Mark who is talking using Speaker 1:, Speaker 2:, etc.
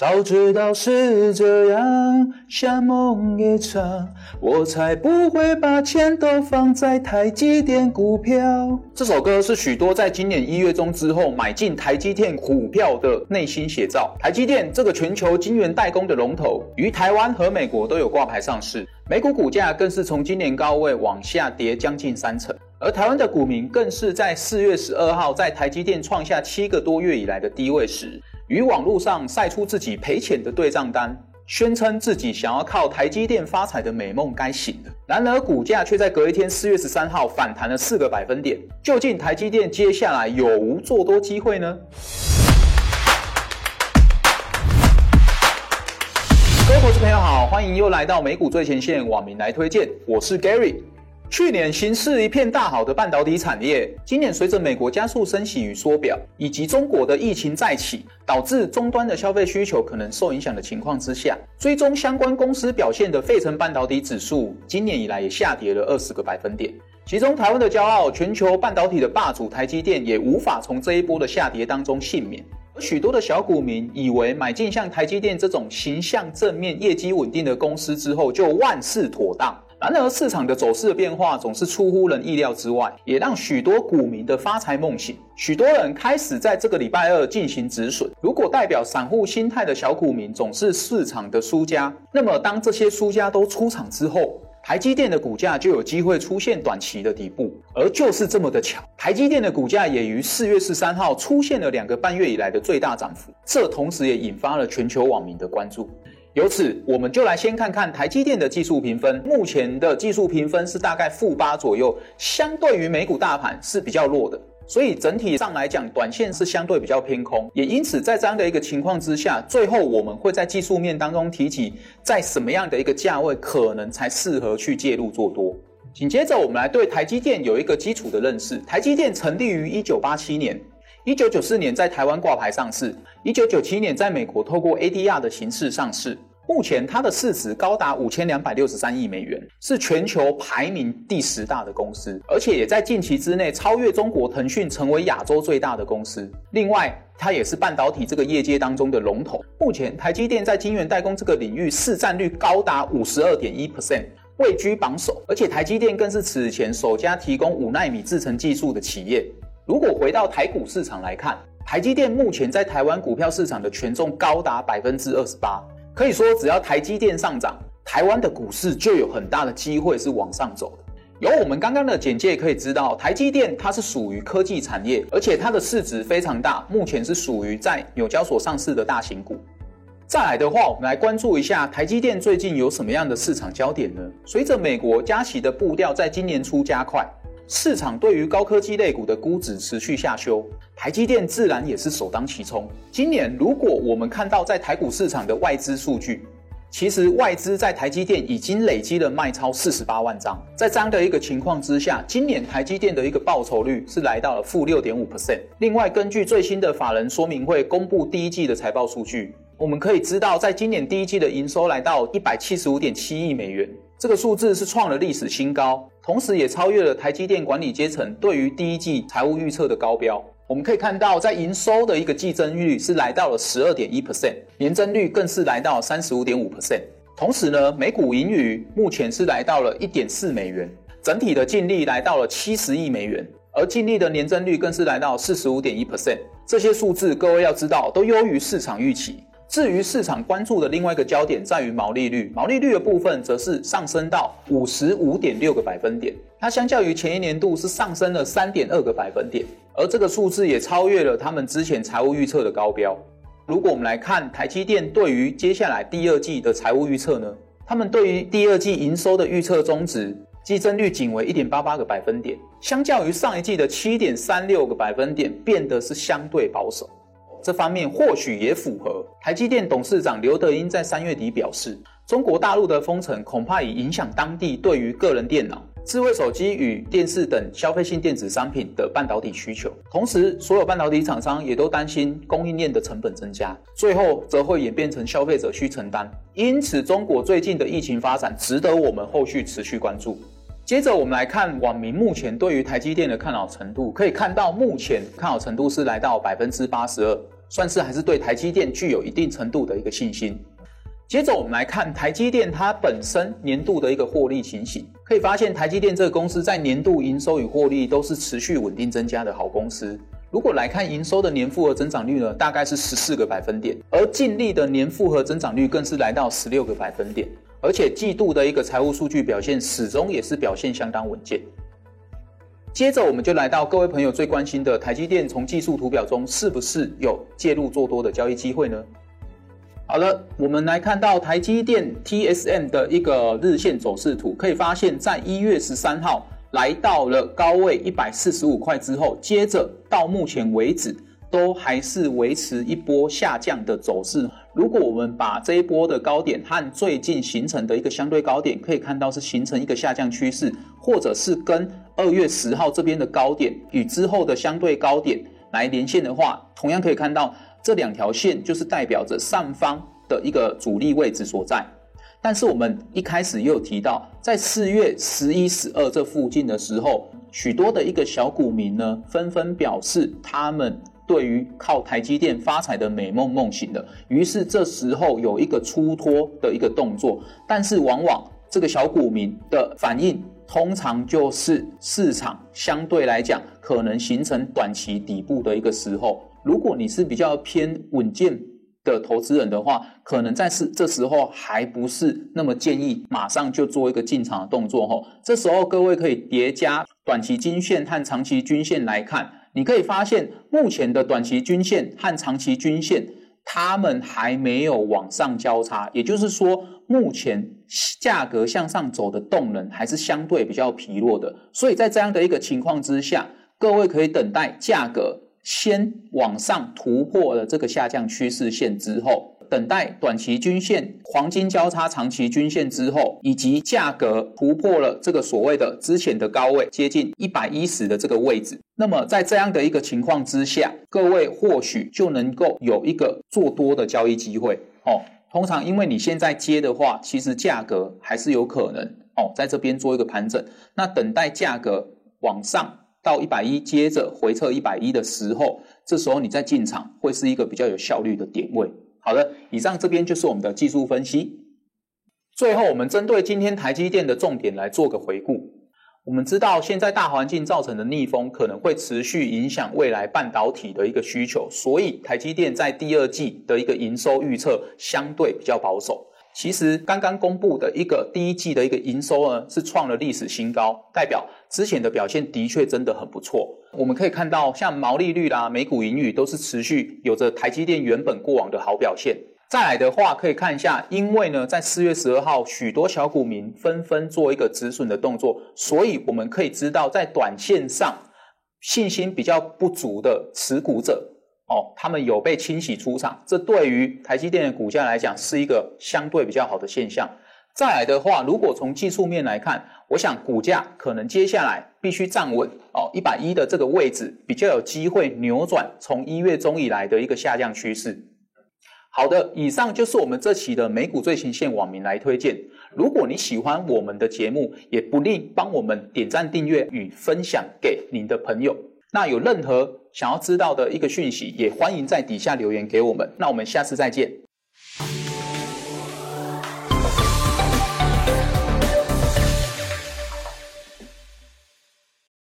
Speaker 1: 早知道是这样，像梦一场，我才不会把钱都放在台积电股票。这首歌是许多在今年一月中之后买进台积电股票的内心写照。台积电这个全球晶圆代工的龙头，于台湾和美国都有挂牌上市，美股股价更是从今年高位往下跌将近三成，而台湾的股民更是在四月十二号在台积电创下七个多月以来的低位时。于网络上晒出自己赔钱的对账单，宣称自己想要靠台积电发财的美梦该醒了。然而股价却在隔一天四月十三号反弹了四个百分点。究竟台积电接下来有无做多机会呢？各位投资朋友好，欢迎又来到美股最前线，网民来推荐，我是 Gary。去年形势一片大好的半导体产业，今年随着美国加速升息与缩表，以及中国的疫情再起，导致终端的消费需求可能受影响的情况之下，追踪相关公司表现的费城半导体指数，今年以来也下跌了二十个百分点。其中，台湾的骄傲，全球半导体的霸主台积电，也无法从这一波的下跌当中幸免。而许多的小股民以为买进像台积电这种形象正面、业绩稳定的公司之后，就万事妥当。然而，市场的走势的变化总是出乎人意料之外，也让许多股民的发财梦醒。许多人开始在这个礼拜二进行止损。如果代表散户心态的小股民总是市场的输家，那么当这些输家都出场之后，台积电的股价就有机会出现短期的底部。而就是这么的巧，台积电的股价也于四月十三号出现了两个半月以来的最大涨幅，这同时也引发了全球网民的关注。由此，我们就来先看看台积电的技术评分。目前的技术评分是大概负八左右，相对于美股大盘是比较弱的。所以整体上来讲，短线是相对比较偏空。也因此，在这样的一个情况之下，最后我们会在技术面当中提起，在什么样的一个价位可能才适合去介入做多。紧接着，我们来对台积电有一个基础的认识。台积电成立于一九八七年。一九九四年在台湾挂牌上市，一九九七年在美国透过 ADR 的形式上市。目前它的市值高达五千两百六十三亿美元，是全球排名第十大的公司，而且也在近期之内超越中国腾讯，成为亚洲最大的公司。另外，它也是半导体这个业界当中的龙头。目前台积电在晶圆代工这个领域市占率高达五十二点一 percent，位居榜首。而且台积电更是此前首家提供五纳米制程技术的企业。如果回到台股市场来看，台积电目前在台湾股票市场的权重高达百分之二十八，可以说只要台积电上涨，台湾的股市就有很大的机会是往上走的。由我们刚刚的简介可以知道，台积电它是属于科技产业，而且它的市值非常大，目前是属于在纽交所上市的大型股。再来的话，我们来关注一下台积电最近有什么样的市场焦点呢？随着美国加息的步调在今年初加快。市场对于高科技类股的估值持续下修，台积电自然也是首当其冲。今年如果我们看到在台股市场的外资数据，其实外资在台积电已经累积了卖超四十八万张。在这样的一个情况之下，今年台积电的一个报酬率是来到了负六点五 percent。另外，根据最新的法人说明会公布第一季的财报数据，我们可以知道，在今年第一季的营收来到一百七十五点七亿美元。这个数字是创了历史新高，同时也超越了台积电管理阶层对于第一季财务预测的高标。我们可以看到，在营收的一个季增率是来到了十二点一 percent，年增率更是来到三十五点五 percent。同时呢，每股盈余目前是来到了一点四美元，整体的净利来到了七十亿美元，而净利的年增率更是来到四十五点一 percent。这些数字各位要知道，都优于市场预期。至于市场关注的另外一个焦点在于毛利率，毛利率的部分则是上升到五十五点六个百分点，它相较于前一年度是上升了三点二个百分点，而这个数字也超越了他们之前财务预测的高标。如果我们来看台积电对于接下来第二季的财务预测呢，他们对于第二季营收的预测中值季增率仅为一点八八个百分点，相较于上一季的七点三六个百分点，变得是相对保守。这方面或许也符合台积电董事长刘德英在三月底表示，中国大陆的封城恐怕已影响当地对于个人电脑、智慧手机与电视等消费性电子商品的半导体需求。同时，所有半导体厂商也都担心供应链的成本增加，最后则会演变成消费者需承担。因此，中国最近的疫情发展值得我们后续持续关注。接着，我们来看网民目前对于台积电的看好程度，可以看到目前看好程度是来到百分之八十二。算是还是对台积电具有一定程度的一个信心。接着我们来看台积电它本身年度的一个获利情形，可以发现台积电这个公司在年度营收与获利都是持续稳定增加的好公司。如果来看营收的年复合增长率呢，大概是十四个百分点，而净利的年复合增长率更是来到十六个百分点，而且季度的一个财务数据表现始终也是表现相当稳健。接着我们就来到各位朋友最关心的台积电，从技术图表中是不是有介入做多的交易机会呢？好了，我们来看到台积电 TSM 的一个日线走势图，可以发现，在一月十三号来到了高位一百四十五块之后，接着到目前为止都还是维持一波下降的走势。如果我们把这一波的高点和最近形成的一个相对高点，可以看到是形成一个下降趋势，或者是跟二月十号这边的高点与之后的相对高点来连线的话，同样可以看到。这两条线就是代表着上方的一个主力位置所在，但是我们一开始也有提到，在四月十一、十二这附近的时候，许多的一个小股民呢，纷纷表示他们对于靠台积电发财的美梦梦醒了，于是这时候有一个出脱的一个动作，但是往往这个小股民的反应，通常就是市场相对来讲可能形成短期底部的一个时候。如果你是比较偏稳健的投资人的话，可能在是这时候还不是那么建议马上就做一个进场的动作哈。这时候各位可以叠加短期均线和长期均线来看，你可以发现目前的短期均线和长期均线它们还没有往上交叉，也就是说目前价格向上走的动能还是相对比较疲弱的。所以在这样的一个情况之下，各位可以等待价格。先往上突破了这个下降趋势线之后，等待短期均线黄金交叉长期均线之后，以及价格突破了这个所谓的之前的高位，接近一百一十的这个位置。那么在这样的一个情况之下，各位或许就能够有一个做多的交易机会哦。通常因为你现在接的话，其实价格还是有可能哦，在这边做一个盘整，那等待价格往上。到一百一，接着回撤一百一的时候，这时候你再进场会是一个比较有效率的点位。好的，以上这边就是我们的技术分析。最后，我们针对今天台积电的重点来做个回顾。我们知道，现在大环境造成的逆风可能会持续影响未来半导体的一个需求，所以台积电在第二季的一个营收预测相对比较保守。其实刚刚公布的一个第一季的一个营收呢，是创了历史新高，代表之前的表现的确真的很不错。我们可以看到，像毛利率啦、每股盈余都是持续有着台积电原本过往的好表现。再来的话，可以看一下，因为呢，在四月十二号，许多小股民纷纷做一个止损的动作，所以我们可以知道，在短线上信心比较不足的持股者。哦，他们有被清洗出场，这对于台积电的股价来讲是一个相对比较好的现象。再来的话，如果从技术面来看，我想股价可能接下来必须站稳哦，一百一的这个位置比较有机会扭转从一月中以来的一个下降趋势。好的，以上就是我们这期的美股最前线网民来推荐。如果你喜欢我们的节目，也不吝帮我们点赞、订阅与分享给您的朋友。那有任何想要知道的一个讯息，也欢迎在底下留言给我们。那我们下次再见。